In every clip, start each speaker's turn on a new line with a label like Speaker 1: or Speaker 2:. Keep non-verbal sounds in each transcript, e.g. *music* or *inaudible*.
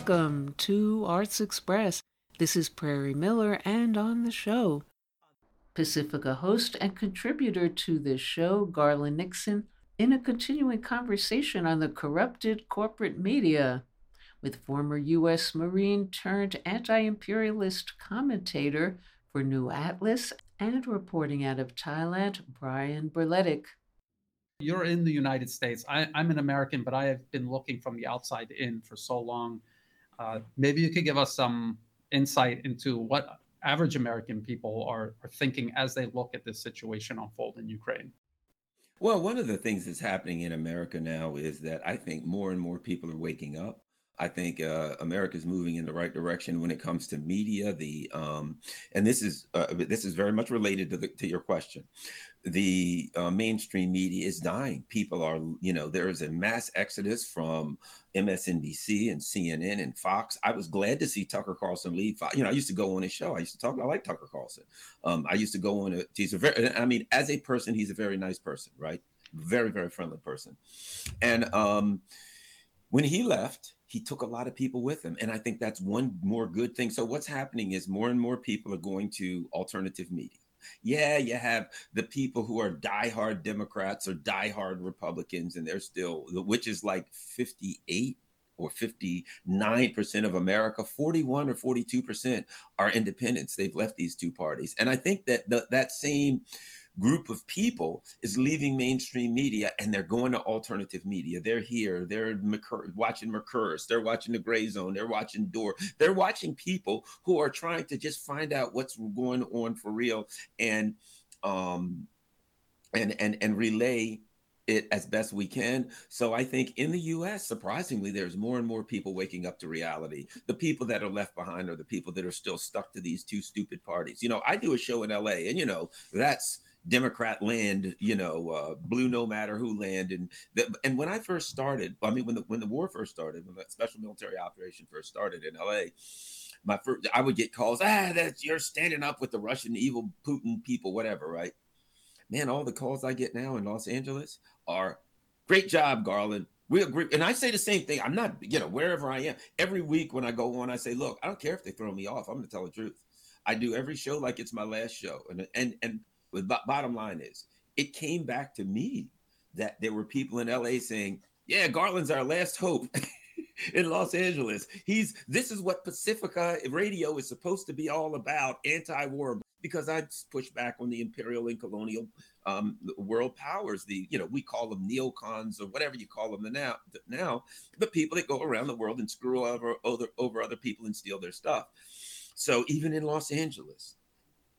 Speaker 1: welcome to Arts Express. This is Prairie Miller, and on the show, Pacifica host and contributor to this show, Garland Nixon, in a continuing conversation on the corrupted corporate media with former U.S. Marine turned anti imperialist commentator for New Atlas and reporting out of Thailand, Brian Berletic.
Speaker 2: You're in the United States. I, am an American, but I have been looking from the outside in for so long. Uh, maybe you could give us some insight into what average American people are, are thinking as they look at this situation unfold in Ukraine.
Speaker 3: Well, one of the things that's happening in America now is that I think more and more people are waking up. I think uh, America is moving in the right direction when it comes to media. The um, and this is uh, this is very much related to the, to your question. The uh, mainstream media is dying. People are, you know, there is a mass exodus from MSNBC and CNN and Fox. I was glad to see Tucker Carlson leave. Fox. You know, I used to go on his show. I used to talk. I like Tucker Carlson. Um, I used to go on. A, he's a very. I mean, as a person, he's a very nice person, right? Very, very friendly person. And um, when he left he took a lot of people with him. And I think that's one more good thing. So what's happening is more and more people are going to alternative media. Yeah, you have the people who are diehard Democrats or diehard Republicans, and they're still, which is like 58 or 59% of America, 41 or 42% are independents. They've left these two parties. And I think that the, that same group of people is leaving mainstream media and they're going to alternative media. They're here, they're watching McCurse, they're watching the Gray Zone, they're watching Dore, they're watching people who are trying to just find out what's going on for real and um and and and relay it as best we can. So I think in the US, surprisingly, there's more and more people waking up to reality. The people that are left behind are the people that are still stuck to these two stupid parties. You know, I do a show in LA, and you know, that's Democrat land, you know, uh, blue no matter who land, and the, and when I first started, I mean, when the when the war first started, when the special military operation first started in L.A., my first I would get calls, ah, that you're standing up with the Russian evil Putin people, whatever, right? Man, all the calls I get now in Los Angeles are, great job, Garland. We agree, and I say the same thing. I'm not, you know, wherever I am. Every week when I go on, I say, look, I don't care if they throw me off. I'm going to tell the truth. I do every show like it's my last show, and and and but bottom line is, it came back to me that there were people in LA saying, "Yeah, Garland's our last hope." *laughs* in Los Angeles. He's this is what Pacifica radio is supposed to be all about, anti-war. Because I push back on the imperial and colonial um, world powers. The you know we call them neocons or whatever you call them now. Now the people that go around the world and screw over over, over other people and steal their stuff. So even in Los Angeles,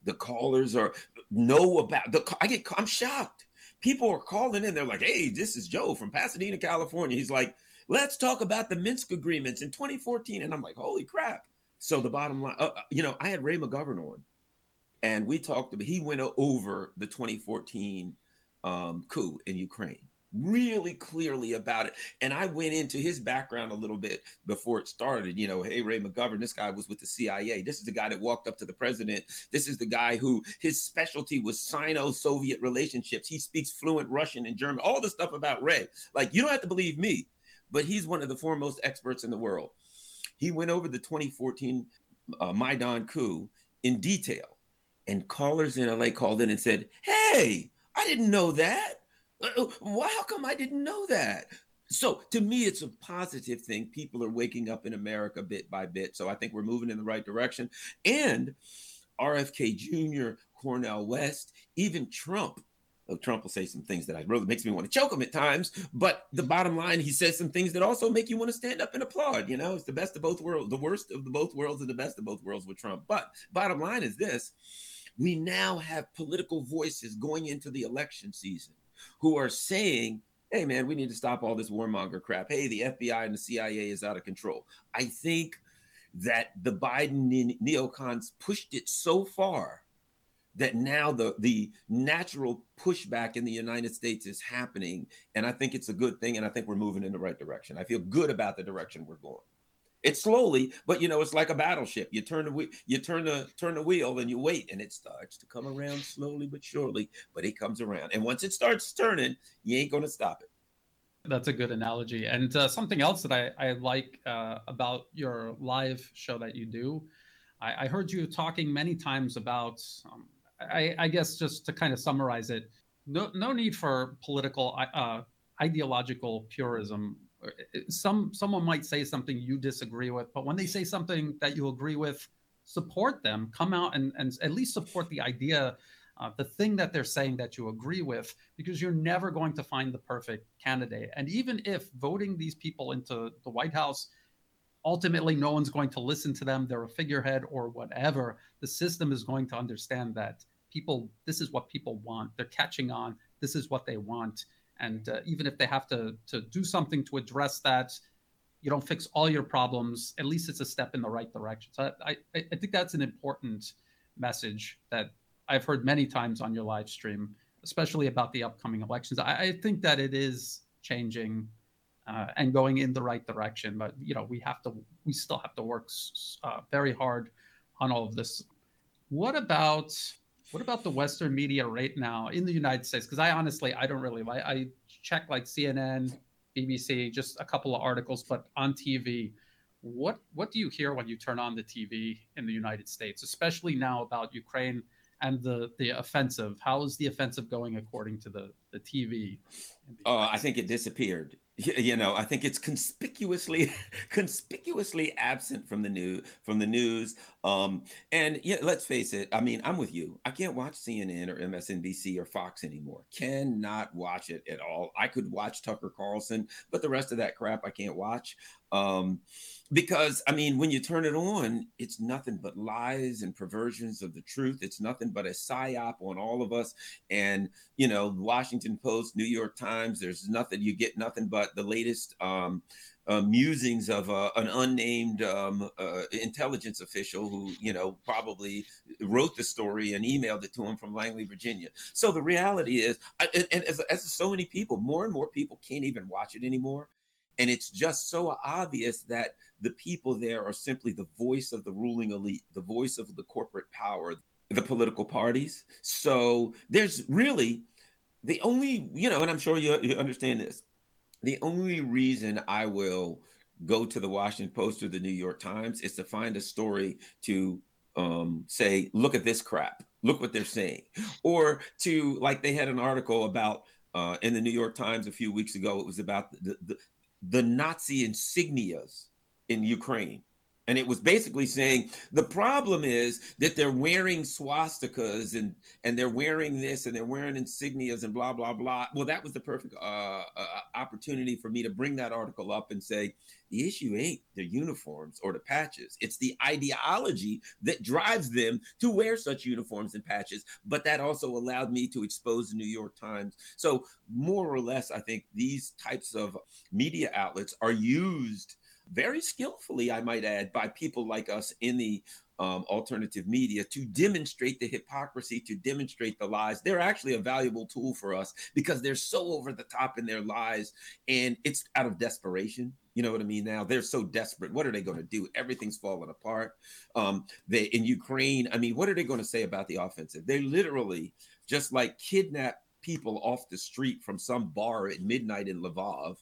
Speaker 3: the callers are know about the I get I'm shocked. People are calling in. They're like, "Hey, this is Joe from Pasadena, California." He's like, "Let's talk about the Minsk agreements in 2014." And I'm like, "Holy crap!" So the bottom line, uh, uh you know, I had Ray McGovern on, and we talked. About he went over the 2014 um, coup in Ukraine really clearly about it. And I went into his background a little bit before it started. You know, hey, Ray McGovern, this guy was with the CIA. This is the guy that walked up to the president. This is the guy who his specialty was Sino Soviet relationships. He speaks fluent Russian and German, all the stuff about Ray. Like, you don't have to believe me, but he's one of the foremost experts in the world. He went over the 2014 uh, Maidan coup in detail. And callers in LA called in and said, Hey, I didn't know that. Uh, why? How come I didn't know that? So to me, it's a positive thing. People are waking up in America bit by bit. So I think we're moving in the right direction. And RFK Jr., Cornel West, even Trump. Well, Trump will say some things that I really makes me want to choke him at times. But the bottom line, he says some things that also make you want to stand up and applaud. You know, it's the best of both worlds, the worst of the both worlds, and the best of both worlds with Trump. But bottom line is this: we now have political voices going into the election season who are saying, hey, man, we need to stop all this warmonger crap. Hey, the FBI and the CIA is out of control. I think that the Biden neocons pushed it so far that now the the natural pushback in the United States is happening and I think it's a good thing and I think we're moving in the right direction. I feel good about the direction we're going. It's slowly, but you know, it's like a battleship. You turn the you turn the turn the wheel and you wait, and it starts to come around slowly but surely. But it comes around, and once it starts turning, you ain't gonna stop it.
Speaker 2: That's a good analogy. And uh, something else that I, I like uh, about your live show that you do, I, I heard you talking many times about, um, I, I, guess just to kind of summarize it, no, no need for political, uh, ideological purism. Some someone might say something you disagree with, but when they say something that you agree with, support them. Come out and, and at least support the idea uh, the thing that they're saying that you agree with, because you're never going to find the perfect candidate. And even if voting these people into the White House, ultimately no one's going to listen to them, they're a figurehead or whatever, the system is going to understand that people, this is what people want. They're catching on. This is what they want. And uh, even if they have to, to do something to address that, you don't fix all your problems. At least it's a step in the right direction. So I, I, I think that's an important message that I've heard many times on your live stream, especially about the upcoming elections. I, I think that it is changing uh, and going in the right direction, but you know we have to we still have to work uh, very hard on all of this. What about what about the Western media right now in the United States? Because I honestly I don't really I, I check like CNN, BBC, just a couple of articles, but on TV what what do you hear when you turn on the TV in the United States, especially now about Ukraine and the the offensive. How is the offensive going according to the the TV?
Speaker 3: Oh, uh, I think it disappeared. You know, I think it's conspicuously *laughs* conspicuously absent from the news from the news. Um, and yeah, let's face it. I mean, I'm with you. I can't watch CNN or MSNBC or Fox anymore. Cannot watch it at all. I could watch Tucker Carlson, but the rest of that crap I can't watch. Um, because I mean, when you turn it on, it's nothing but lies and perversions of the truth. It's nothing but a psyop on all of us. And you know, Washington Post, New York Times. There's nothing. You get nothing but the latest um, uh, musings of uh, an unnamed um, uh, intelligence official who, you know, probably wrote the story and emailed it to him from Langley, Virginia. So the reality is, and, and as, as so many people, more and more people can't even watch it anymore. And it's just so obvious that the people there are simply the voice of the ruling elite, the voice of the corporate power, the political parties. So there's really the only, you know, and I'm sure you, you understand this. The only reason I will go to the Washington Post or the New York Times is to find a story to um, say, look at this crap, look what they're saying, or to like they had an article about uh, in the New York Times a few weeks ago. It was about the, the, the Nazi insignias in Ukraine. And it was basically saying the problem is that they're wearing swastikas and and they're wearing this and they're wearing insignias and blah blah blah. Well, that was the perfect uh, uh, opportunity for me to bring that article up and say the issue ain't the uniforms or the patches; it's the ideology that drives them to wear such uniforms and patches. But that also allowed me to expose the New York Times. So more or less, I think these types of media outlets are used very skillfully, I might add, by people like us in the um, alternative media to demonstrate the hypocrisy, to demonstrate the lies. They're actually a valuable tool for us because they're so over the top in their lies and it's out of desperation. You know what I mean? Now they're so desperate. What are they going to do? Everything's falling apart. Um, they in Ukraine. I mean, what are they going to say about the offensive? They literally just like kidnap people off the street from some bar at midnight in Lvov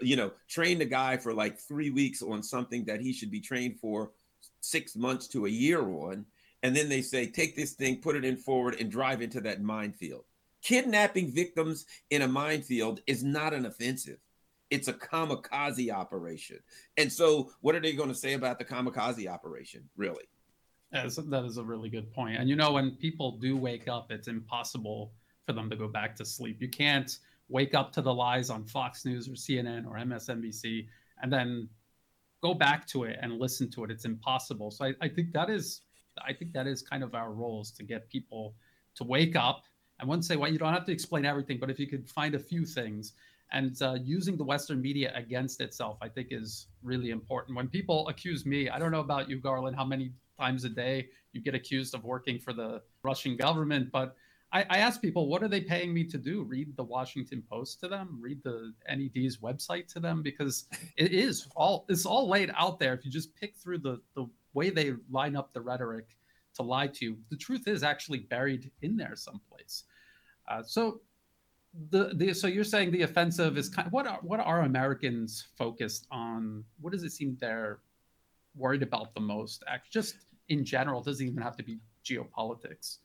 Speaker 3: you know, train the guy for like three weeks on something that he should be trained for six months to a year on. And then they say, take this thing, put it in forward, and drive into that minefield. Kidnapping victims in a minefield is not an offensive. It's a kamikaze operation. And so, what are they going to say about the kamikaze operation, really?
Speaker 2: That is a really good point. And you know, when people do wake up, it's impossible for them to go back to sleep. You can't wake up to the lies on Fox News or CNN or MSNBC and then go back to it and listen to it. It's impossible. So I, I think that is I think that is kind of our role is to get people to wake up. And once say well, you don't have to explain everything, but if you could find a few things and uh, using the Western media against itself, I think is really important. When people accuse me, I don't know about you, Garland, how many times a day you get accused of working for the Russian government, but I, I ask people, what are they paying me to do? Read the Washington Post to them, read the NED's website to them, because it is all it's all laid out there. If you just pick through the the way they line up the rhetoric to lie to you, the truth is actually buried in there someplace. Uh, so the, the so you're saying the offensive is kind of, what are what are Americans focused on? What does it seem they're worried about the most? Just in general, doesn't even have to be geopolitics.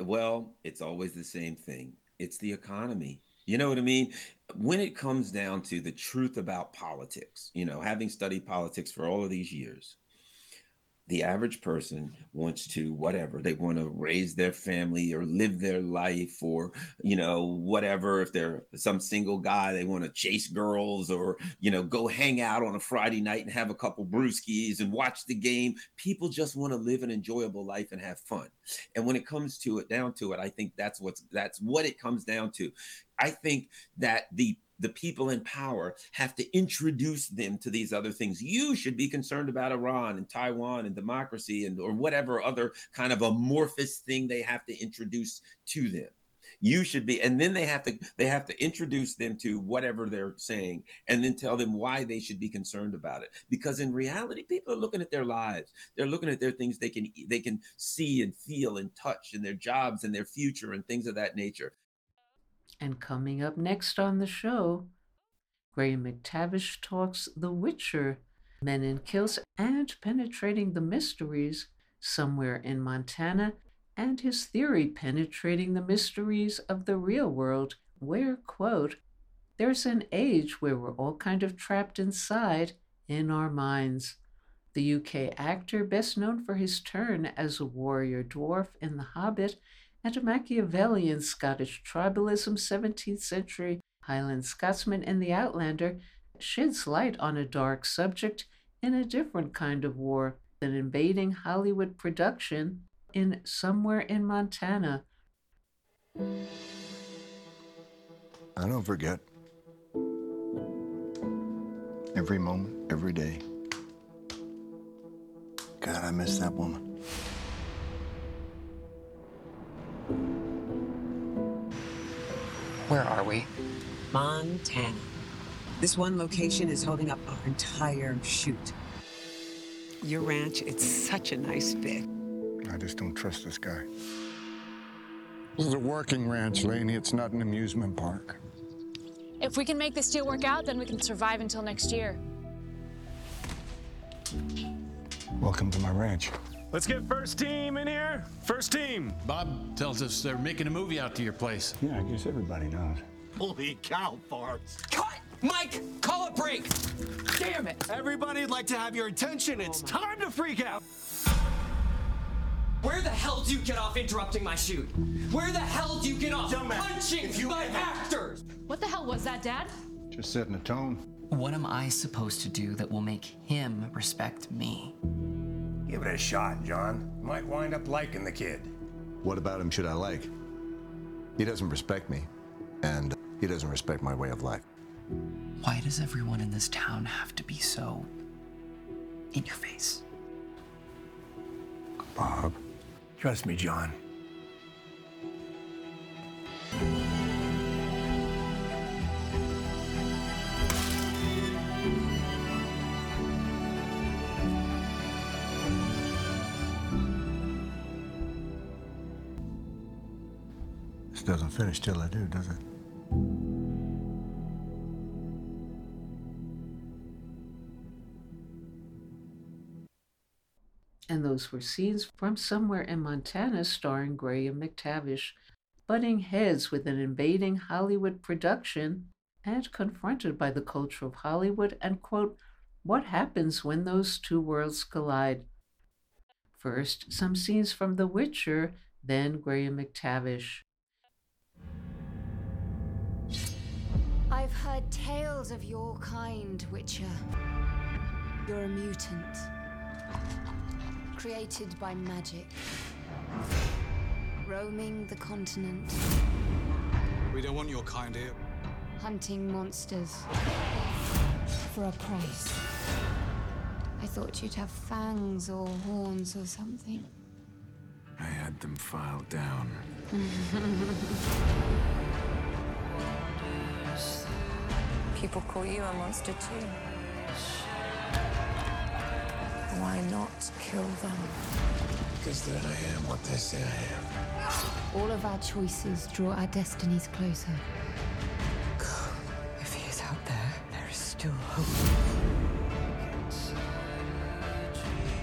Speaker 3: Well, it's always the same thing. It's the economy. You know what I mean? When it comes down to the truth about politics, you know, having studied politics for all of these years, the average person wants to whatever. They want to raise their family or live their life or you know whatever. If they're some single guy they want to chase girls or you know go hang out on a friday night and have a couple brewskis and watch the game. People just want to live an enjoyable life and have fun. And when it comes to it down to it i think that's what's that's what it comes down to. I think that the the people in power have to introduce them to these other things. You should be concerned about Iran and Taiwan and democracy and or whatever other kind of amorphous thing they have to introduce to them. You should be, and then they have to they have to introduce them to whatever they're saying, and then tell them why they should be concerned about it. Because in reality, people are looking at their lives. They're looking at their things they can they can see and feel and touch, and their jobs and their future and things of that nature.
Speaker 1: And coming up next on the show, Graham McTavish talks The Witcher, Men in Kilts, and Penetrating the Mysteries somewhere in Montana, and his theory penetrating the mysteries of the real world, where, quote, there's an age where we're all kind of trapped inside in our minds. The UK actor, best known for his turn as a warrior dwarf in The Hobbit, and a Machiavellian Scottish tribalism, 17th century Highland Scotsman and The Outlander, sheds light on a dark subject in a different kind of war, than invading Hollywood production in Somewhere in Montana.
Speaker 4: I don't forget. Every moment, every day. God, I miss that woman.
Speaker 5: Where are we?
Speaker 6: Montana. This one location is holding up our entire shoot. Your ranch, it's such a nice fit.
Speaker 4: I just don't trust this guy.
Speaker 7: This is a working ranch, Laney. It's not an amusement park.
Speaker 8: If we can make this deal work out, then we can survive until next year.
Speaker 4: Welcome to my ranch.
Speaker 9: Let's get first team in here. First team.
Speaker 10: Bob tells us they're making a movie out to your place.
Speaker 4: Yeah, I guess everybody knows.
Speaker 11: Holy cow, farts.
Speaker 5: Cut! Mike, call a break. Damn it.
Speaker 11: Everybody'd like to have your attention. It's oh time to freak out.
Speaker 5: Where the hell do you get off interrupting my shoot? Where the hell do you get off
Speaker 11: Young man,
Speaker 5: punching
Speaker 11: if you-
Speaker 5: my actors?
Speaker 8: What the hell was that, Dad?
Speaker 4: Just setting the tone.
Speaker 5: What am I supposed to do that will make him respect me?
Speaker 12: Give it a shot, John. Might wind up liking the kid.
Speaker 4: What about him should I like? He doesn't respect me, and he doesn't respect my way of life.
Speaker 5: Why does everyone in this town have to be so in your face?
Speaker 4: Bob.
Speaker 12: Trust me, John.
Speaker 4: Finish till I do, does it?
Speaker 1: And those were scenes from Somewhere in Montana starring Graham McTavish, butting heads with an invading Hollywood production and confronted by the culture of Hollywood and, quote, what happens when those two worlds collide. First, some scenes from The Witcher, then Graham McTavish.
Speaker 13: I've heard tales of your kind, Witcher. You're a mutant. Created by magic. Roaming the continent,
Speaker 11: We don't want your kind here.
Speaker 13: hunting monsters. For a price. I thought you'd have fangs or horns or something.
Speaker 12: I had them filed down. *laughs*
Speaker 14: People call you a monster too. Why not kill them?
Speaker 4: is that I am what they say I am.
Speaker 13: All of our choices draw our destinies closer.
Speaker 6: If he is out there, there is still hope.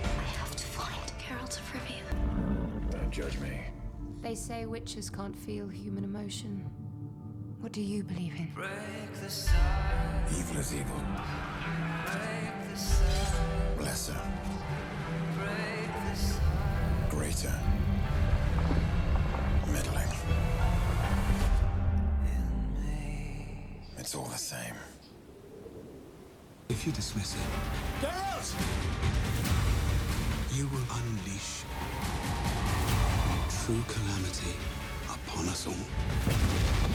Speaker 13: I have to find Geralt of Rivia.
Speaker 4: Don't judge me.
Speaker 13: They say witches can't feel human emotion. What do you believe in?
Speaker 4: Evil is evil. Lesser. Greater. Middling. It's all the same.
Speaker 11: If you dismiss it,
Speaker 4: Geralt!
Speaker 11: you will unleash true calamity upon us all.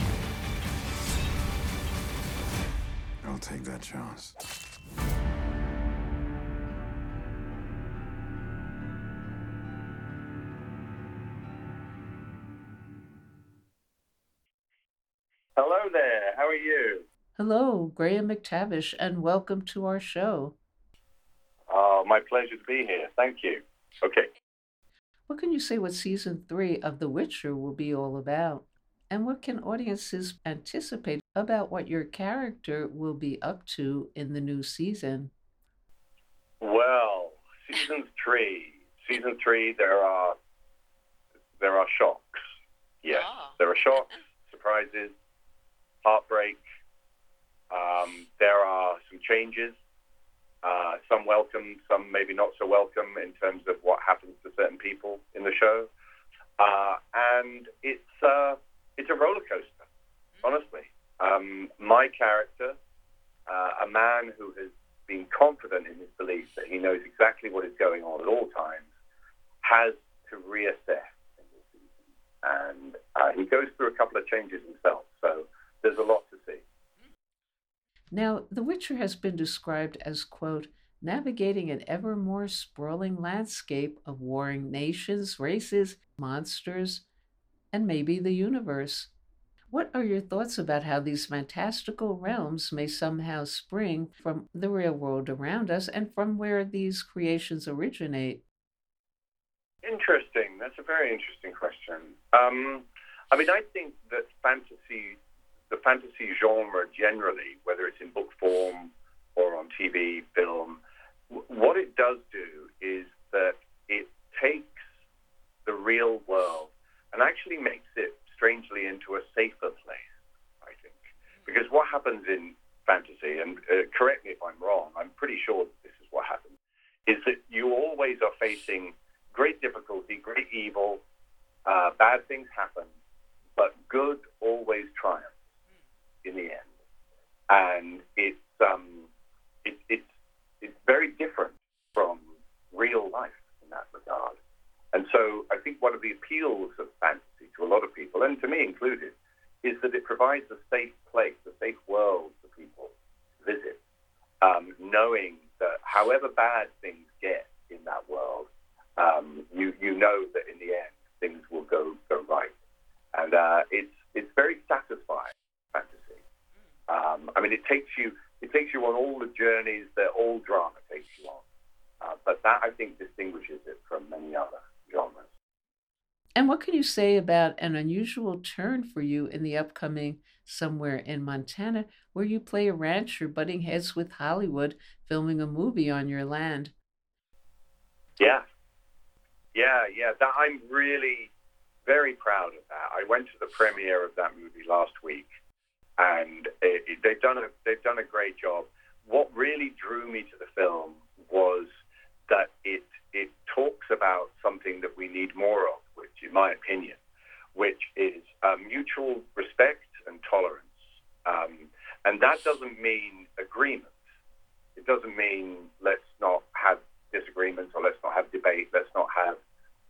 Speaker 4: I'll take that chance.
Speaker 15: Hello there. How are you?
Speaker 1: Hello, Graham McTavish, and welcome to our show.
Speaker 15: Oh, my pleasure to be here. Thank you. Okay.
Speaker 1: What can you say what season three of The Witcher will be all about? And what can audiences anticipate about what your character will be up to in the new season?
Speaker 15: Well, season three. Season three. There are there are shocks. Yes, there are shocks, *laughs* surprises, heartbreak. Um, there are some changes. Uh, some welcome, some maybe not so welcome in terms of what happens to certain people in the show. Uh, and it's uh, it's a roller coaster, honestly. Um, my character, uh, a man who has been confident in his belief that he knows exactly what is going on at all times, has to reassess. And uh, he goes through a couple of changes himself. So there's a lot to see.
Speaker 1: Now, The Witcher has been described as, quote, navigating an ever more sprawling landscape of warring nations, races, monsters, and maybe the universe. What are your thoughts about how these fantastical realms may somehow spring from the real world around us and from where these creations originate?
Speaker 15: Interesting. That's a very interesting question. Um, I mean, I think that fantasy, the fantasy genre generally, whether it's in book form or on TV, film, w- what it does do is that it takes the real world and actually makes it strangely into a safer place, I think. Because what happens in fantasy, and uh, correct me if I'm wrong, I'm pretty sure this is what happens, is that you always are facing great difficulty, great evil, uh, bad things happen, but good always triumphs in the end. And it's, um, it, it's, it's very different from real life in that regard. And so I think one of the appeals of fantasy to a lot of people, and to me included, is that it provides a safe place, a safe world for people to visit, um, knowing that however bad things get in that world, um, you, you know that in the end things will go, go right. And uh, it's, it's very satisfying, fantasy. Um, I mean, it takes you it takes you on all the journeys that all drama takes you on. Uh, but that I think distinguishes it from many other genres.
Speaker 1: And what can you say about an unusual turn for you in the upcoming Somewhere in Montana, where you play a rancher butting heads with Hollywood, filming a movie on your land?
Speaker 15: Yeah, yeah, yeah. That I'm really very proud of that. I went to the premiere of that movie last week, and it, it, they've done a they've done a great job. What really drew me to the film was that it it talks about something that we need more of, which, in my opinion, which is uh, mutual respect and tolerance. Um, and that doesn't mean agreement. It doesn't mean let's not have disagreements or let's not have debate, let's not have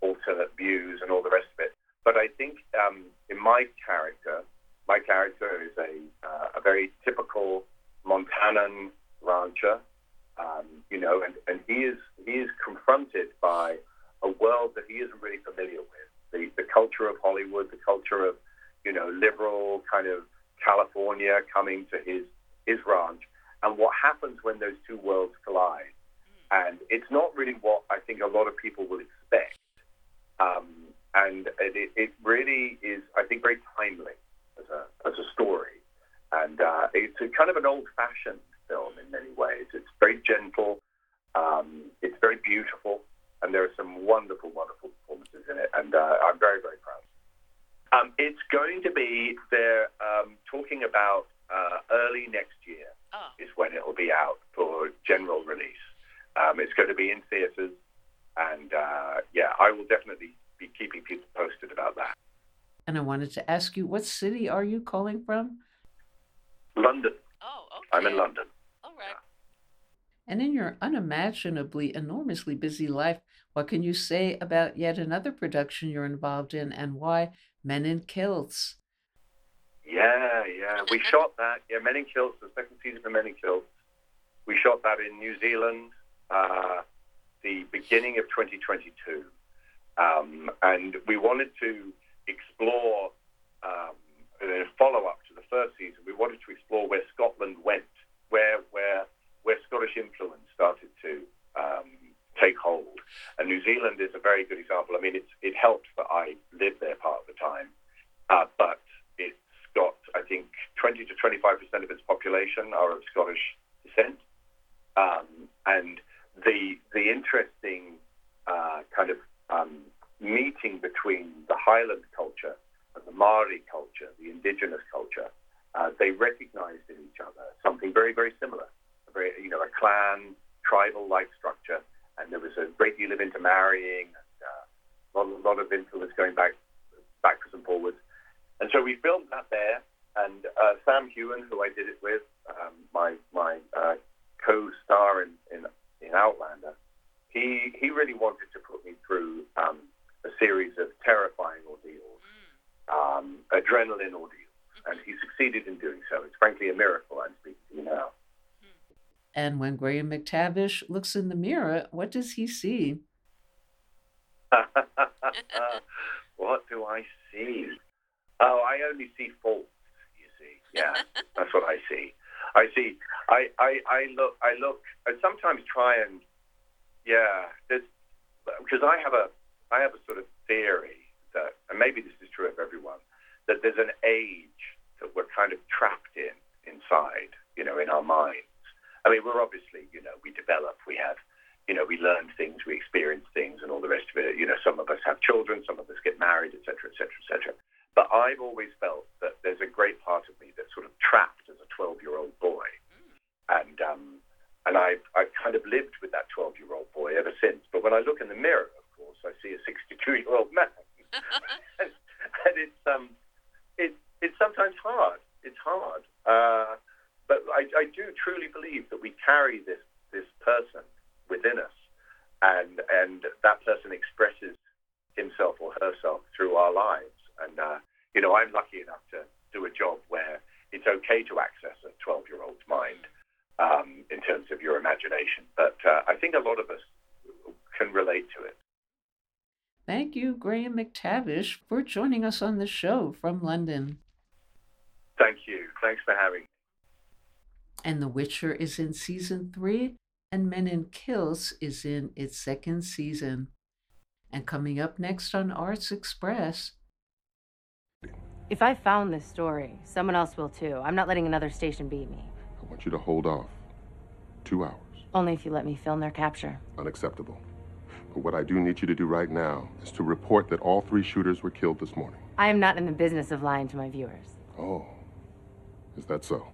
Speaker 15: alternate views and all the rest of it. But I think um, in my character, my character is a, uh, a very typical Montanan rancher, um, you know, and, and he is he is confronted by a world that he isn't really familiar with. The the culture of Hollywood, the culture of you know liberal kind of California coming to his his ranch, and what happens when those two worlds collide. And it's not really what I think a lot of people will expect Um, and it, it really is, I think, very timely as a, as a story. And uh, it's a kind of an old-fashioned film in many ways. It's very gentle. Um, it's very beautiful, and there are some wonderful, wonderful performances in it. And uh, I'm very, very proud. Um, it's going to be they're um, talking about uh, early next year
Speaker 16: oh.
Speaker 15: is when it will be out for general release. Um, it's going to be in theaters, and uh, yeah, I will definitely be keeping people posted about that.
Speaker 1: And I wanted to ask you, what city are you calling from?
Speaker 15: London.
Speaker 16: Oh, okay.
Speaker 15: I'm in London.
Speaker 1: And in your unimaginably, enormously busy life, what can you say about yet another production you're involved in and why Men in Kilts?
Speaker 15: Yeah, yeah. We shot that. Yeah, Men in Kilts, the second season of Men in Kilts. We shot that in New Zealand, uh, the beginning of 2022. Um, and we wanted to explore, um, a follow up to the first season, we wanted to explore where Scotland went, where, where, where Scottish influence started to um, take hold. And New Zealand is a very good example. I mean, it's, it helped that I lived there part of the time, uh, but it's got, I think, 20 to 25% of its population are of Scottish descent. Um, and the, the interesting uh, kind of um, meeting between the Highland culture and the Maori culture, the indigenous culture, uh, they recognized in each other something very, very similar. A very, you know, a clan, tribal-like structure, and there was a great deal of intermarrying, and uh, a lot, a lot of influence going back, backwards and forwards. And so we filmed that there, and uh, Sam Heughan, who I did it with, um, my my uh, co-star in, in in Outlander, he he really wanted to put me through um, a series of terrifying ordeals, um, adrenaline ordeals, and he succeeded in doing so. It's frankly a miracle I'm speaking to you now.
Speaker 1: And when Graham McTavish looks in the mirror, what does he see? *laughs*
Speaker 15: what do I see? Oh, I only see faults. You see, yeah, *laughs* that's what I see. I see. I, I, I look. I look. I sometimes try and yeah, there's because I have a I have a sort of theory that, and maybe this is true of everyone, that there's an age that we're kind of trapped in inside, you know, in our minds. I mean, we're obviously, you know, we develop, we have, you know, we learn things, we experience things, and all the rest of it. You know, some of us have children, some of us get married, etc., etc., etc. But I've always felt that there's a great part of me that's sort of trapped as a 12-year-old boy, and um, and I've I've kind of lived with that 12-year-old boy ever since. But when I look in the mirror, of course, I see a 62-year-old man, *laughs* and, and it's um, it it's sometimes hard. It's hard. Uh, but I, I do truly believe that we carry this this person within us, and and that person expresses himself or herself through our lives. And uh, you know, I'm lucky enough to do a job where it's okay to access a 12 year old's mind um, in terms of your imagination. But uh, I think a lot of us can relate to it.
Speaker 1: Thank you, Graham McTavish, for joining us on the show from London.
Speaker 15: Thank you. Thanks for having me.
Speaker 1: And The Witcher is in season three, and Men in Kilts is in its second season. And coming up next on Arts Express.
Speaker 17: If I found this story, someone else will too. I'm not letting another station beat me.
Speaker 18: I want you to hold off. Two hours.
Speaker 17: Only if you let me film their capture.
Speaker 18: Unacceptable. But what I do need you to do right now is to report that all three shooters were killed this morning.
Speaker 17: I am not in the business of lying to my viewers.
Speaker 18: Oh. Is that so?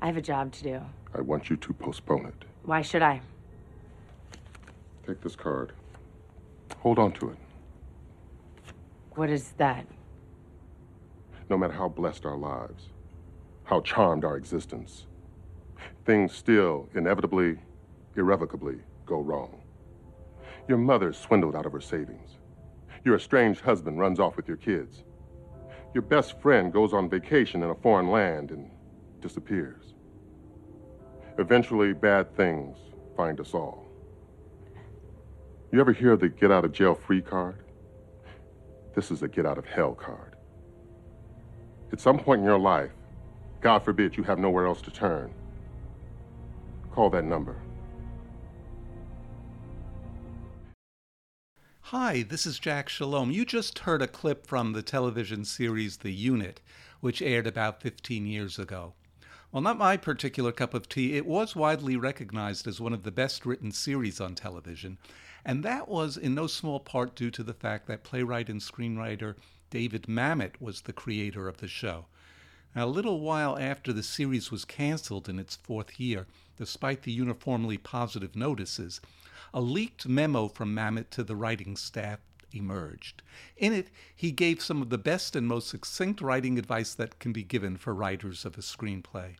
Speaker 17: I have a job to do.
Speaker 18: I want you to postpone it.
Speaker 17: Why should I?
Speaker 18: Take this card. Hold on to it.
Speaker 17: What is that?
Speaker 18: No matter how blessed our lives, how charmed our existence, things still inevitably, irrevocably go wrong. Your mother swindled out of her savings. Your estranged husband runs off with your kids. Your best friend goes on vacation in a foreign land and disappears. Eventually, bad things find us all. You ever hear the get out of jail free card? This is a get out of hell card. At some point in your life, God forbid you have nowhere else to turn, call that number.
Speaker 16: Hi, this is Jack Shalom. You just heard a clip from the television series The Unit, which aired about 15 years ago. Well, not my particular cup of tea, it was widely recognized as one of the best written series on television, and that was in no small part due to the fact that playwright and screenwriter David Mamet was the creator of the show. Now, a little while after the series was canceled in its fourth year, despite the uniformly positive notices, a leaked memo from Mamet to the writing staff emerged. In it, he gave some of the best and most succinct writing advice that can be given for writers of a screenplay.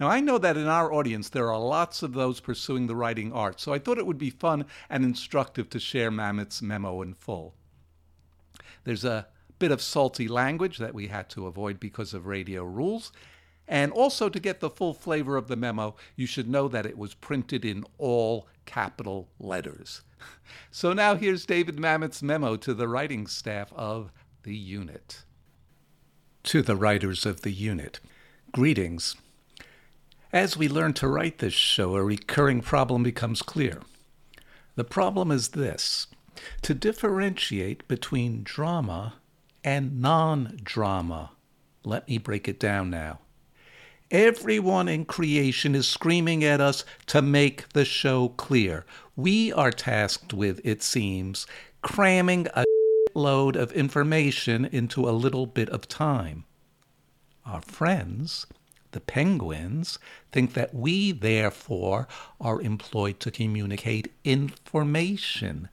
Speaker 16: Now, I know that in our audience there are lots of those pursuing the writing art, so I thought it would be fun and instructive to share Mamet's memo in full. There's a bit of salty language that we had to avoid because of radio rules, and also, to get the full flavor of the memo, you should know that it was printed in all capital letters. *laughs* So now here's David Mamet's memo to the writing staff of the unit. To the writers of the unit, greetings. As we learn to write this show, a recurring problem becomes clear. The problem is this to differentiate between drama and non drama. Let me break it down now. Everyone in creation is screaming at us to make the show clear. We are tasked with, it seems, cramming a load of information into a little bit of time. Our friends, the penguins, think that we, therefore, are employed to communicate information.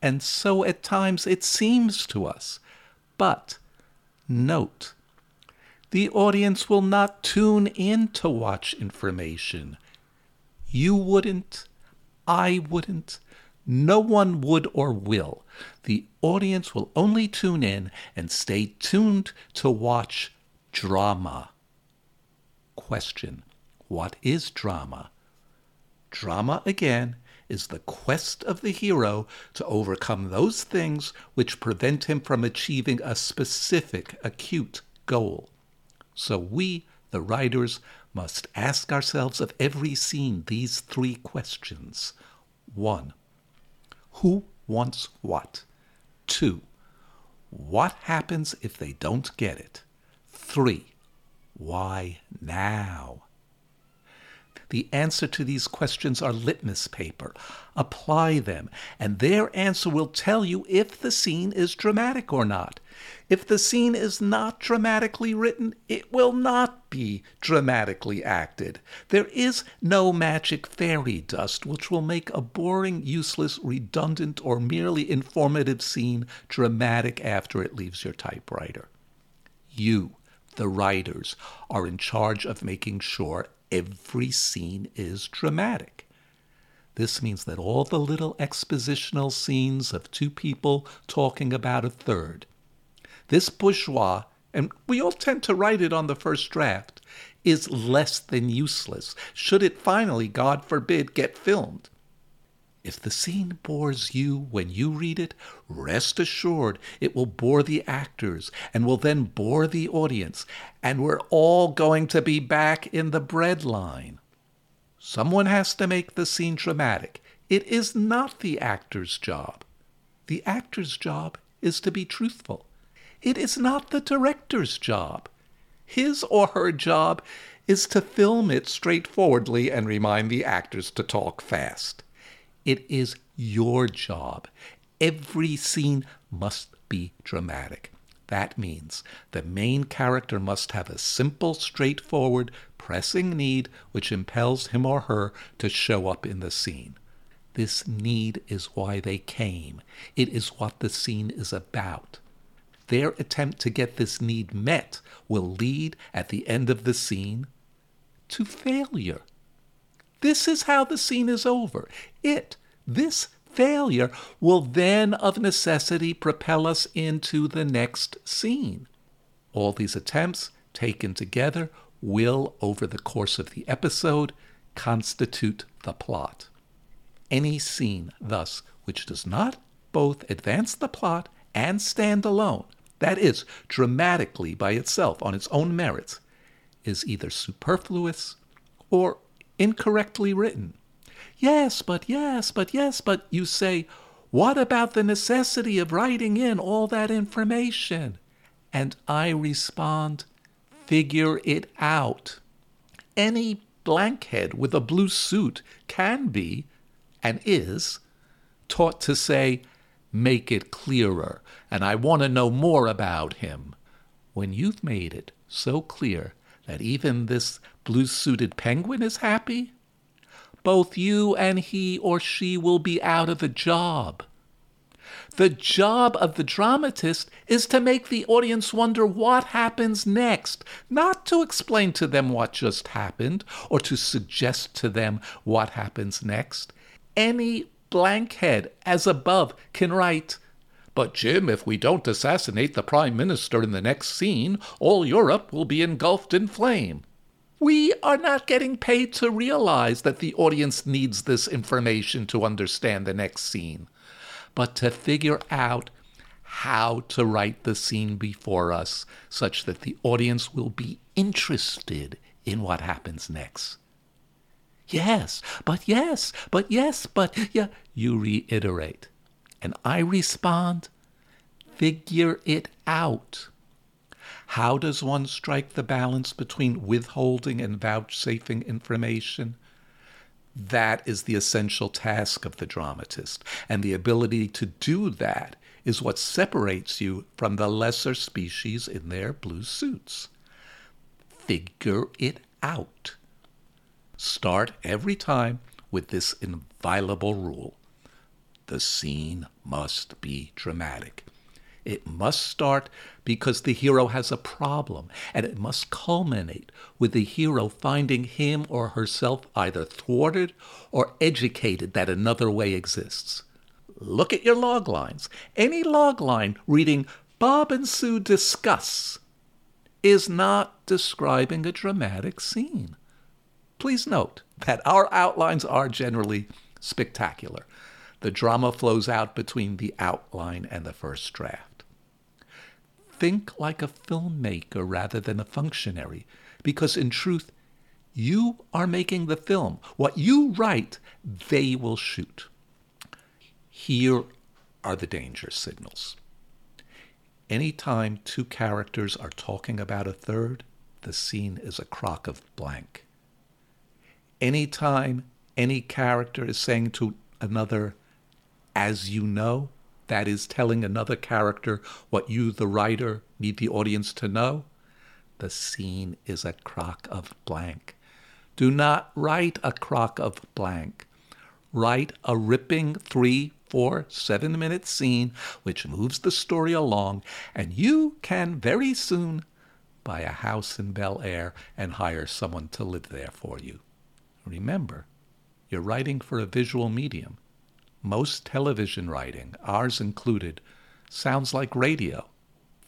Speaker 16: And so at times it seems to us. But note, the audience will not tune in to watch information. You wouldn't, I wouldn't, no one would or will. The audience will only tune in and stay tuned to watch drama. Question What is drama? Drama, again, is the quest of the hero to overcome those things which prevent him from achieving a specific, acute goal. So we, the writers, must ask ourselves of every scene these three questions. One, who wants what? Two, what happens if they don't get it? Three, why now? The answer to these questions are litmus paper. Apply them, and their answer will tell you if the scene is dramatic or not. If the scene is not dramatically written, it will not be dramatically acted. There is no magic fairy dust which will make a boring, useless, redundant, or merely informative scene dramatic after it leaves your typewriter. You, the writers, are in charge of making sure every scene is dramatic. This means that all the little expositional scenes of two people talking about a third, this bourgeois, and we all tend to write it on the first draft, is less than useless, should it finally, God forbid, get filmed. If the scene bores you when you read it, rest assured it will bore the actors and will then bore the audience, and we're all going to be back in the bread line. Someone has to make the scene dramatic. It is not the actor's job. The actor's job is to be truthful. It is not the director's job. His or her job is to film it straightforwardly and remind the actors to talk fast. It is your job. Every scene must be dramatic. That means the main character must have a simple, straightforward, pressing need which impels him or her to show up in the scene. This need is why they came. It is what the scene is about. Their attempt to get this need met will lead, at the end of the scene, to failure. This is how the scene is over. It, this failure, will then of necessity propel us into the next scene. All these attempts, taken together, will, over the course of the episode, constitute the plot. Any scene, thus, which does not both advance the plot and stand alone, that is, dramatically by itself on its own merits, is either superfluous or incorrectly written. Yes, but yes, but yes, but you say, What about the necessity of writing in all that information? And I respond, Figure it out. Any blankhead with a blue suit can be, and is, taught to say, Make it clearer, and I want to know more about him. When you've made it so clear that even this blue suited penguin is happy, both you and he or she will be out of a job. The job of the dramatist is to make the audience wonder what happens next, not to explain to them what just happened or to suggest to them what happens next. Any blankhead, as above, can write, But Jim, if we don't assassinate the Prime Minister in the next scene, all Europe will be engulfed in flame. We are not getting paid to realize that the audience needs this information to understand the next scene but to figure out how to write the scene before us such that the audience will be interested in what happens next. Yes, but yes, but yes, but yeah, you reiterate. And I respond, figure it out. How does one strike the balance between withholding and vouchsafing information? That is the essential task of the dramatist, and the ability to do that is what separates you from the lesser species in their blue suits. Figure it out. Start every time with this inviolable rule the scene must be dramatic. It must start because the hero has a problem, and it must culminate with the hero finding him or herself either thwarted or educated that another way exists. Look at your log lines. Any log line reading Bob and Sue discuss is not describing a dramatic scene. Please note that our outlines are generally spectacular. The drama flows out between the outline and the first draft think like a filmmaker rather than a functionary, because in truth, you are making the film. What you write, they will shoot. Here are the danger signals. Anytime two characters are talking about a third, the scene is a crock of blank. Anytime any character is saying to another, as you know, that is telling another character what you, the writer, need the audience to know, the scene is a crock of blank. Do not write a crock of blank. Write a ripping three, four, seven minute scene which moves the story along, and you can very soon buy a house in Bel Air and hire someone to live there for you. Remember, you're writing for a visual medium. Most television writing, ours included, sounds like radio.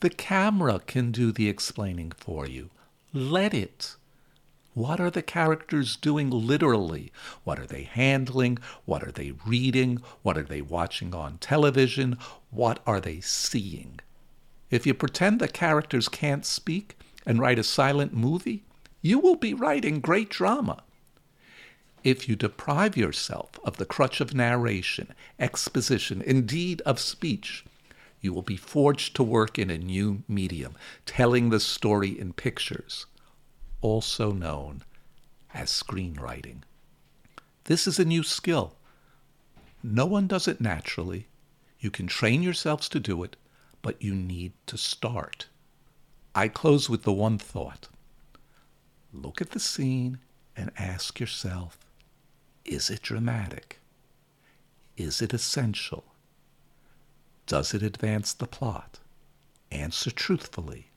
Speaker 16: The camera can do the explaining for you. Let it. What are the characters doing literally? What are they handling? What are they reading? What are they watching on television? What are they seeing? If you pretend the characters can't speak and write a silent movie, you will be writing great drama. If you deprive yourself of the crutch of narration, exposition, indeed of speech, you will be forged to work in a new medium, telling the story in pictures, also known as screenwriting. This is a new skill. No one does it naturally. You can train yourselves to do it, but you need to start. I close with the one thought look at the scene and ask yourself is it dramatic? Is it essential? Does it advance the plot? Answer truthfully.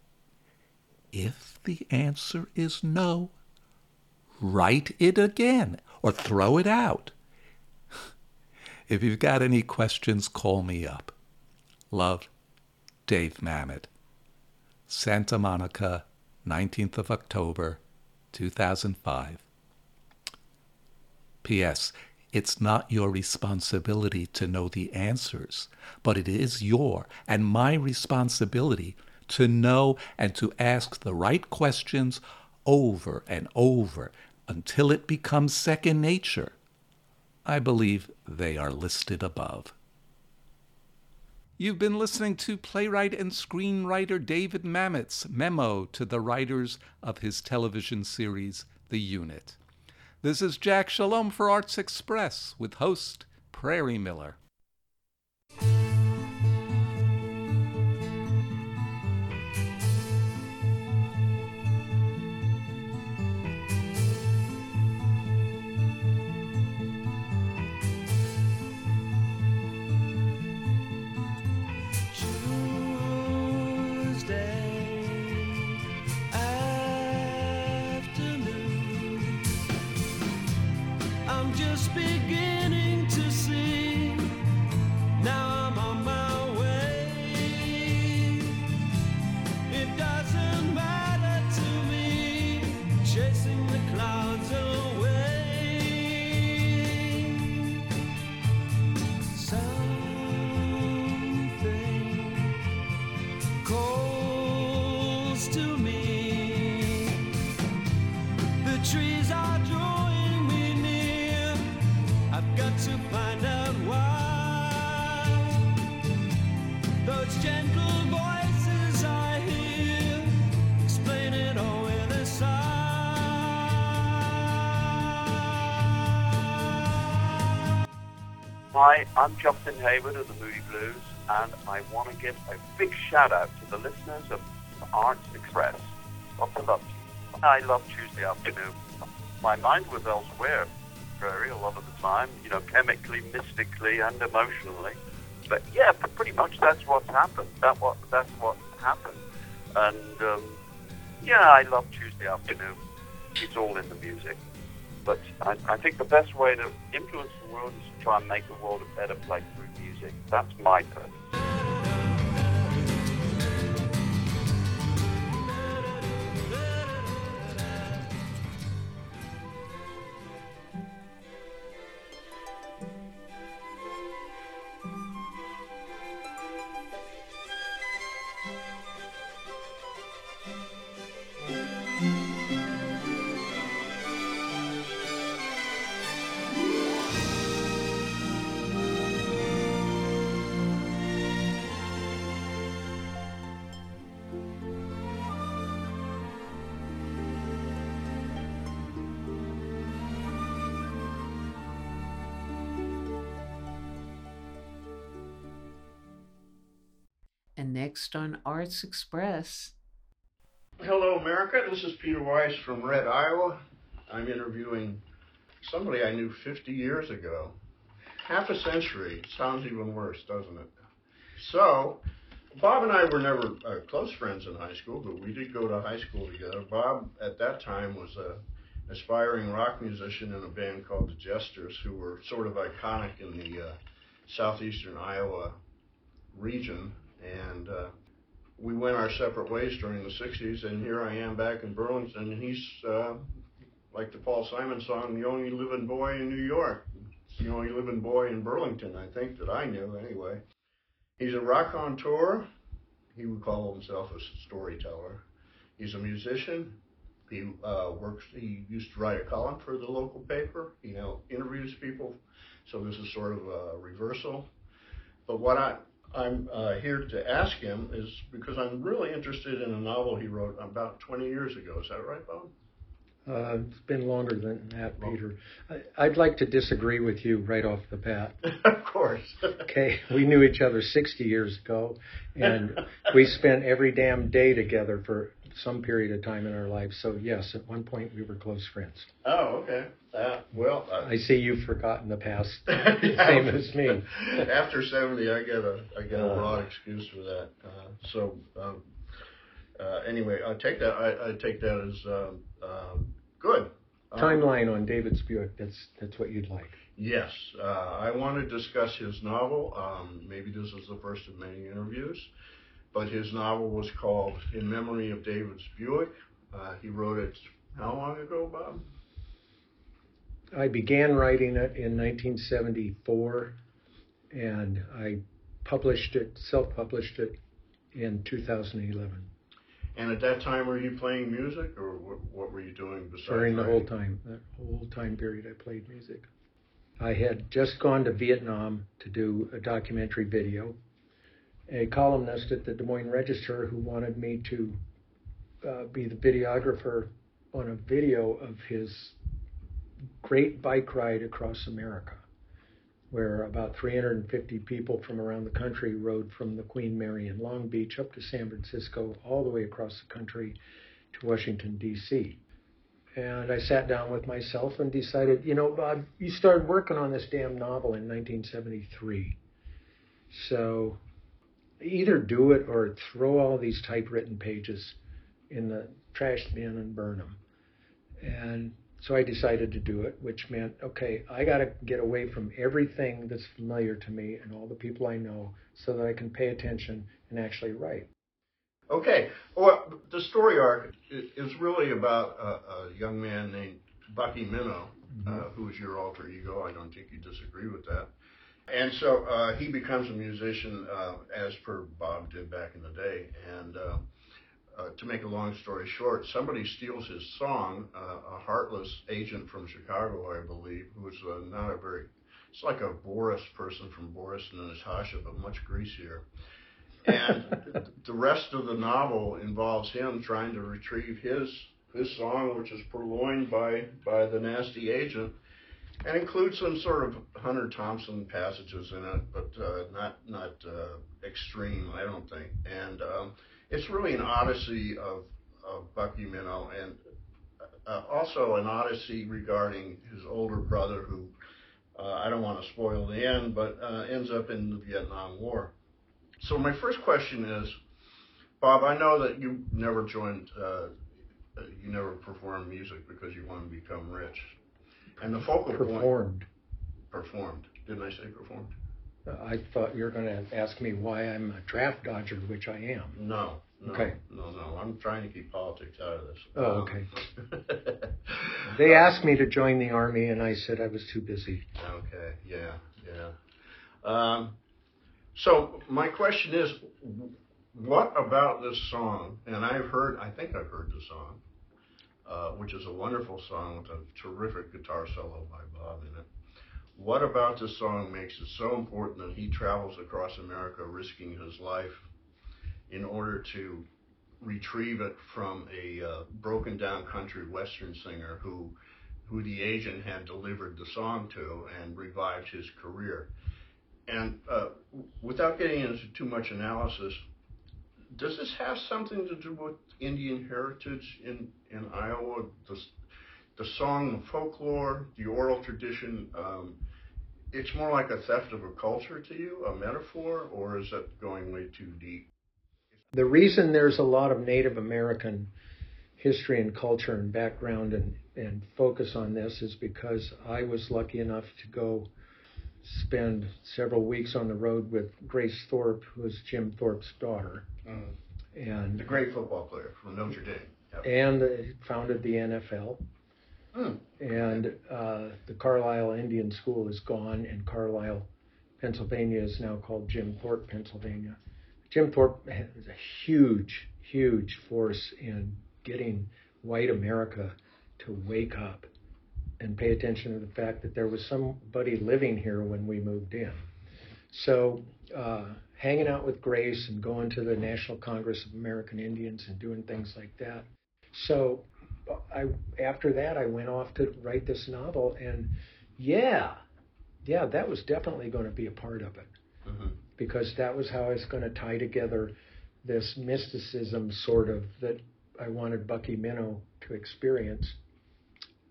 Speaker 16: If the answer is no, write it again or throw it out. *laughs* If you've got any questions, call me up. Love, Dave Mamet. Santa Monica, 19th of October, 2005. P.S. It's not your responsibility to know the answers, but it is your and my responsibility to know and to ask the right questions over and over until it becomes second nature. I believe they are listed above.
Speaker 19: You've been listening to playwright and screenwriter David Mamet's memo to the writers of his television series, The Unit. This is Jack Shalom for Arts Express with host Prairie Miller.
Speaker 20: Hi, I'm Justin Hayward of the Moody Blues, and I want to give a big shout out to the listeners of Arts Express. Lots of love. I love Tuesday afternoon. My mind was elsewhere, very a lot of the time, you know, chemically, mystically, and emotionally. But yeah, pretty much that's what's happened. That what that's what happened. And um, yeah, I love Tuesday afternoon. It's all in the music. But I, I think the best way to influence the world is try and make the world a better place through music. That's my purpose.
Speaker 1: Next on Arts Express.
Speaker 21: Hello, America. This is Peter Wise from Red, Iowa. I'm interviewing somebody I knew 50 years ago. Half a century. Sounds even worse, doesn't it? So, Bob and I were never uh, close friends in high school, but we did go to high school together. Bob, at that time, was a aspiring rock musician in a band called the Jesters, who were sort of iconic in the uh, southeastern Iowa region and uh, we went our separate ways during the 60s and here i am back in burlington and he's uh, like the paul simon song the only living boy in new york. It's the only living boy in burlington i think that i knew anyway. He's a raconteur he would call himself a storyteller. He's a musician. He uh, works he used to write a column for the local paper. He now interviews people. So this is sort of a reversal. But what i I'm uh, here to ask him is because I'm really interested in a novel he wrote about 20 years ago. Is that right, Bob?
Speaker 22: Uh, it's been longer than that, Peter. I, would like to disagree with you right off the bat. *laughs*
Speaker 21: of course. *laughs*
Speaker 22: okay, we knew each other 60 years ago, and we spent every damn day together for some period of time in our lives. So yes, at one point we were close friends.
Speaker 21: Oh, okay. Uh, well, uh,
Speaker 22: I see you've forgotten the past, *laughs* same as me.
Speaker 21: After seventy, I get a I get a uh. broad excuse for that. Uh, so um, uh, anyway, I take that I, I take that as um, um, good.
Speaker 22: Um, Timeline on David's Buick. That's that's what you'd like.
Speaker 21: Yes, uh, I want to discuss his novel. Um, maybe this is the first of many interviews but his novel was called In Memory of David's Buick. Uh, he wrote it how long ago, Bob?
Speaker 22: I began writing it in 1974, and I published it, self-published it, in 2011.
Speaker 21: And at that time, were you playing music, or what, what were you doing besides?
Speaker 22: During the whole time, that whole time period, I played music. I had just gone to Vietnam to do a documentary video a columnist at the Des Moines Register who wanted me to uh, be the videographer on a video of his great bike ride across America, where about 350 people from around the country rode from the Queen Mary in Long Beach up to San Francisco, all the way across the country to Washington, D.C. And I sat down with myself and decided, you know, Bob, you started working on this damn novel in 1973. So either do it or throw all these typewritten pages in the trash bin and burn them. And so I decided to do it, which meant, okay, I got to get away from everything that's familiar to me and all the people I know so that I can pay attention and actually write.
Speaker 21: Okay, well, the story arc is really about a, a young man named Bucky Minow, mm-hmm. uh, who is your alter ego. I don't think you disagree with that. And so uh, he becomes a musician, uh, as per Bob did back in the day. And uh, uh, to make a long story short, somebody steals his song, uh, a heartless agent from Chicago, I believe, who's uh, not a very, it's like a Boris person from Boris and Natasha, but much greasier. And *laughs* the rest of the novel involves him trying to retrieve his his song, which is purloined by by the nasty agent, and includes some sort of Hunter Thompson passages in it, but uh, not not uh, extreme, I don't think. And um, it's really an odyssey of, of Bucky Minow and uh, also an odyssey regarding his older brother who, uh, I don't want to spoil the end, but uh, ends up in the Vietnam War. So my first question is, Bob, I know that you never joined, uh, you never performed music because you want to become rich. And the focal
Speaker 22: performed.
Speaker 21: point... Performed. Didn't I say performed?
Speaker 22: I thought you were going to ask me why I'm a draft dodger, which I am.
Speaker 21: No. No,
Speaker 22: okay.
Speaker 21: No, no. I'm trying to keep politics out of this.
Speaker 22: Oh, okay. *laughs* they asked me to join the army, and I said I was too busy.
Speaker 21: Okay. Yeah. Yeah. Um, so my question is, what about this song? And I've heard, I think I've heard the song, uh, which is a wonderful song with a terrific guitar solo by Bob in it. What about this song makes it so important that he travels across America risking his life in order to retrieve it from a uh, broken down country western singer who who the agent had delivered the song to and revived his career. And uh, without getting into too much analysis, does this have something to do with Indian heritage in, in Iowa? The, the song, the folklore, the oral tradition, um, it's more like a theft of a culture to you, a metaphor, or is that going way too deep?
Speaker 22: The reason there's a lot of Native American history and culture and background and, and focus on this is because I was lucky enough to go spend several weeks on the road with Grace Thorpe, who is Jim Thorpe's daughter.
Speaker 21: Mm.
Speaker 22: And
Speaker 21: the great football player from Notre Dame.
Speaker 22: Yep. And uh, founded the NFL.
Speaker 21: Mm.
Speaker 22: And uh, the Carlisle Indian School is gone, and Carlisle, Pennsylvania is now called Jim Thorpe, Pennsylvania. Jim Thorpe is a huge, huge force in getting white America to wake up and pay attention to the fact that there was somebody living here when we moved in. So, uh, hanging out with Grace and going to the National Congress of American Indians and doing things like that. So, I after that I went off to write this novel, and yeah, yeah, that was definitely going to be a part of it
Speaker 21: mm-hmm.
Speaker 22: because that was how I was going to tie together this mysticism sort of that I wanted Bucky Minnow to experience,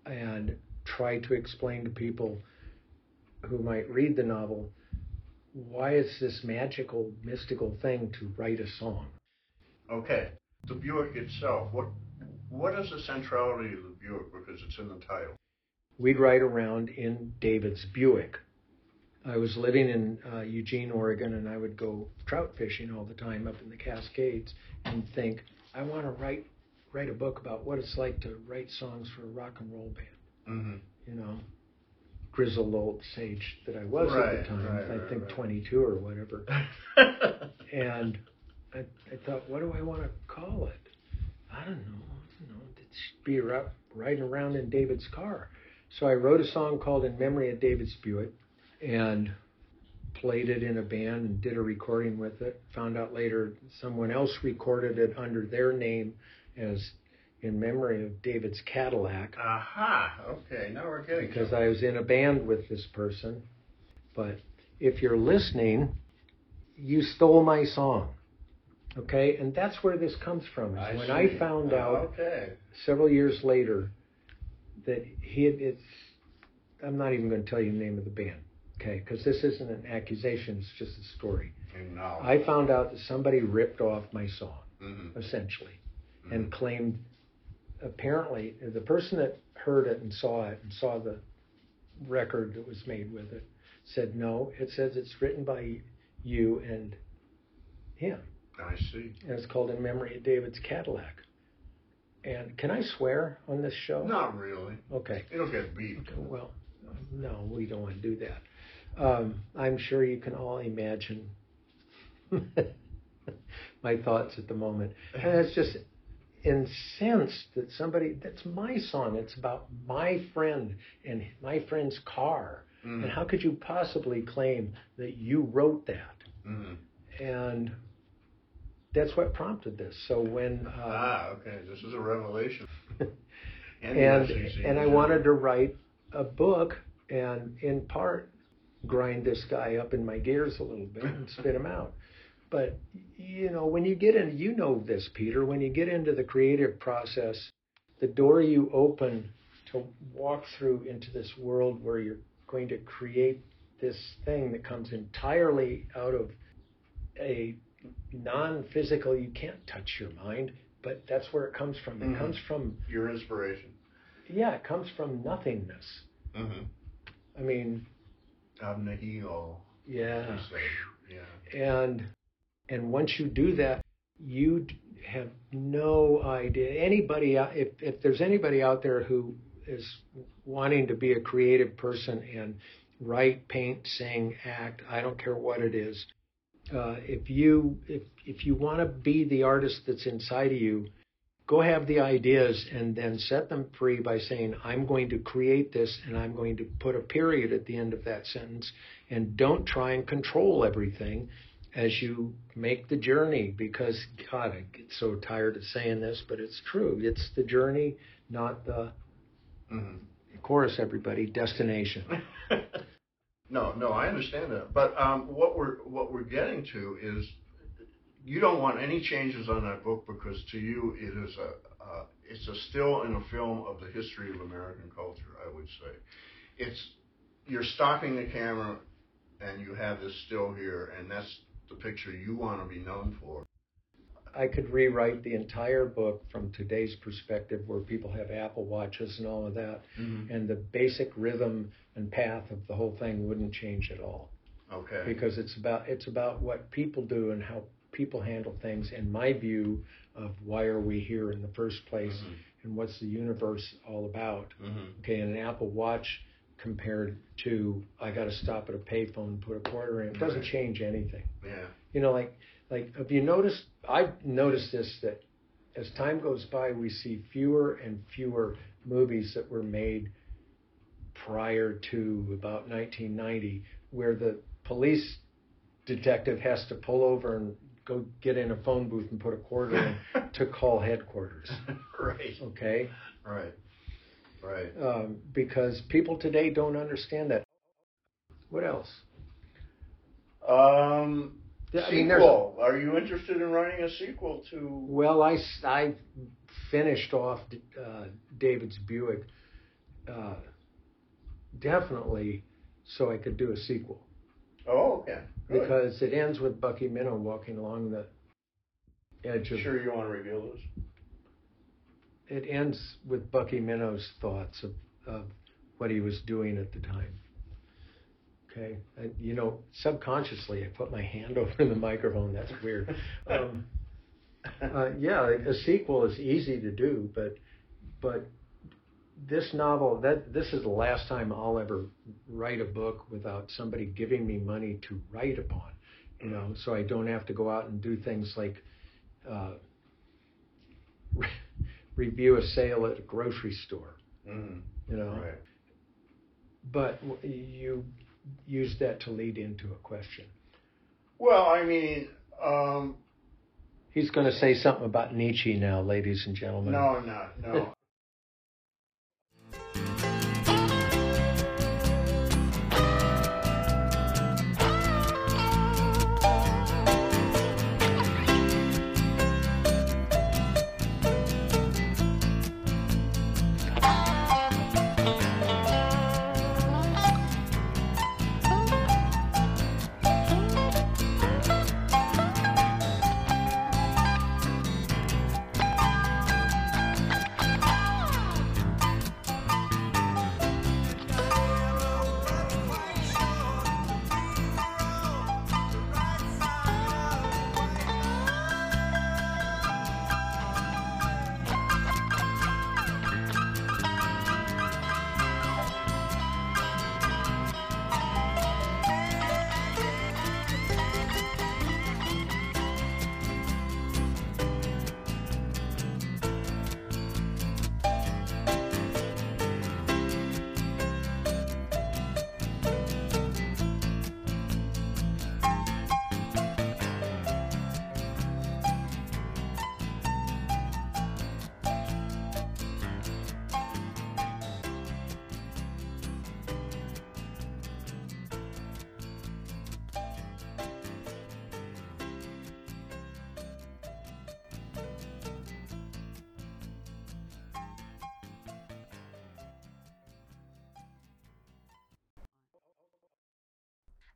Speaker 22: and try to explain to people who might read the novel why it's this magical, mystical thing to write a song.
Speaker 21: Okay, the Buick itself. What what is the centrality of the Buick because it's in the title?
Speaker 22: We'd ride around in David's Buick. I was living in uh, Eugene, Oregon, and I would go trout fishing all the time up in the Cascades and think, I want to write write a book about what it's like to write songs for a rock and roll band
Speaker 21: mm-hmm.
Speaker 22: you know, grizzled old sage that I was
Speaker 21: right,
Speaker 22: at the time.
Speaker 21: Right,
Speaker 22: I think
Speaker 21: right.
Speaker 22: 22 or whatever. *laughs* and I, I thought, what do I want to call it? I don't know. You know, it should be riding around in David's car. So I wrote a song called "In Memory of David Buick," and played it in a band and did a recording with it. Found out later someone else recorded it under their name as in memory of David's Cadillac.
Speaker 21: Aha. Okay. Now we're getting
Speaker 22: because. I was in a band with this person. But if you're listening, you stole my song. Okay, and that's where this comes from.
Speaker 21: I
Speaker 22: when
Speaker 21: see.
Speaker 22: I found
Speaker 21: Oh,
Speaker 22: out
Speaker 21: Okay.
Speaker 22: several years later that he had it's I'm not even going to tell you the name of the band, okay? Because this isn't an accusation; it's just a story. I found out that somebody ripped off my song,
Speaker 21: Mhm.
Speaker 22: essentially, and claimed. Apparently, the person that heard it and saw it and saw the record that was made with it said, "No, it says it's written by you and him."
Speaker 21: I see.
Speaker 22: and it's called In Memory of David's Cadillac. And can I swear on this show?
Speaker 21: Not really.
Speaker 22: Okay.
Speaker 21: It'll get beat.
Speaker 22: Well, no, we don't want to do that. Um, I'm sure you can all imagine *laughs* my thoughts at the moment. And it's just incensed that somebody, that's my song. It's about my friend and my friend's car.
Speaker 21: Mm.
Speaker 22: And how could you possibly claim that you wrote that?
Speaker 21: Mhm.
Speaker 22: And that's what prompted this. So when uh,
Speaker 21: Ah, okay. This is a revelation. *laughs*
Speaker 22: and
Speaker 21: the
Speaker 22: and I wanted to write a book and in part grind this guy up in my gears a little bit and spit him out. But you know, when you get in, you know this, Peter. When you get into the creative process, the door you open to walk through into this world where you're going to create this thing that comes entirely out of a non-physical. You can't touch your mind, but that's where it comes from. It
Speaker 21: Mhm.
Speaker 22: comes from
Speaker 21: Your inspiration.
Speaker 22: yeah, it comes from nothingness.
Speaker 21: Mm-hmm.
Speaker 22: I mean,
Speaker 21: Ab nihilo.
Speaker 22: yeah.
Speaker 21: Yeah.
Speaker 22: And and once you do that, you have no idea. Anybody, if if there's anybody out there who is wanting to be a creative person and write, paint, sing, act, I don't care what it is. Uh, if you if if you want to be the artist that's inside of you, go have the ideas and then set them free by saying, I'm going to create this and I'm going to put a period at the end of that sentence. And don't try and control everything as you make the journey because, God, I get so tired of saying this, but it's true. It's the journey, not the,
Speaker 21: Mm-hmm.
Speaker 22: course, everybody, destination. *laughs*
Speaker 21: No, no, I understand that. But um, what we're what we're getting to is you don't want any changes on that book because to you it is a uh, it's a still in a film of the history of American culture. I would say it's you're stopping the camera and you have this still here, and that's the picture you want to be known for.
Speaker 22: I could rewrite the entire book from today's perspective, where people have Apple Watches and all of that,
Speaker 21: Mhm.
Speaker 22: and the basic rhythm and path of the whole thing wouldn't change at all.
Speaker 21: Okay.
Speaker 22: Because it's about it's about what people do and how people handle things, and my view of why are we here in the first place,
Speaker 21: Mhm.
Speaker 22: and what's the universe all about.
Speaker 21: Mhm.
Speaker 22: Okay, and an Apple Watch compared to I got to stop at a payphone and put a quarter in, it doesn't change anything.
Speaker 21: Yeah.
Speaker 22: You know, like like have you noticed? I've noticed this that as time goes by, we see fewer and fewer movies that were made prior to about 1990, where the police detective has to pull over and go get in a phone booth and put a quarter in *laughs* to call headquarters.
Speaker 21: right.
Speaker 22: Okay,
Speaker 21: Right. Right.
Speaker 22: um, because people today don't understand that. What else?
Speaker 21: Um,
Speaker 22: Yeah, I mean,
Speaker 21: sequel. Are you interested in writing a sequel to?
Speaker 22: Well, I, I finished off uh, David's Buick uh, definitely so I could do a sequel
Speaker 21: Oh, okay. Good.
Speaker 22: because it ends with Bucky Minnow walking along the edge of.
Speaker 21: Sure, you want to reveal this?
Speaker 22: It ends with Bucky Minnow's thoughts of, of what he was doing at the time. Okay, and you know, subconsciously, I put my hand *laughs* over the microphone. That's weird. *laughs* Um, uh, yeah, a sequel is easy to do, but but this novel that this is the last time I'll ever write a book without somebody giving me money to write upon. You know, so I don't have to go out and do things like uh, review a sale at a grocery store.
Speaker 21: Mm.
Speaker 22: You know,
Speaker 21: Right.
Speaker 22: but you use that to lead into a question.
Speaker 21: Well, I mean, um,
Speaker 22: he's going to say something about Nietzsche now, ladies and gentlemen.
Speaker 21: No, I'm not. No.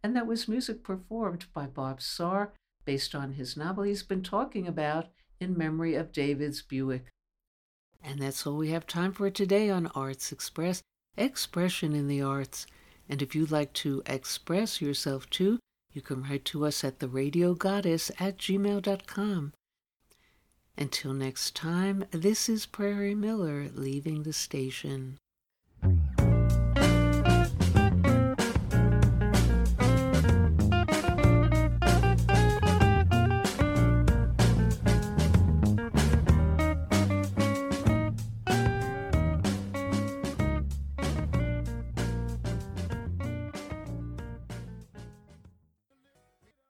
Speaker 1: And that was music performed by Bob Saar based on his novel he's been talking about in memory of David's Buick. And that's all we have time for today on Arts Express Expression in the Arts. And if you'd like to express yourself too, you can write to us at theradiogoddess at gmail.com. Until next time, this is Prairie Miller leaving the station.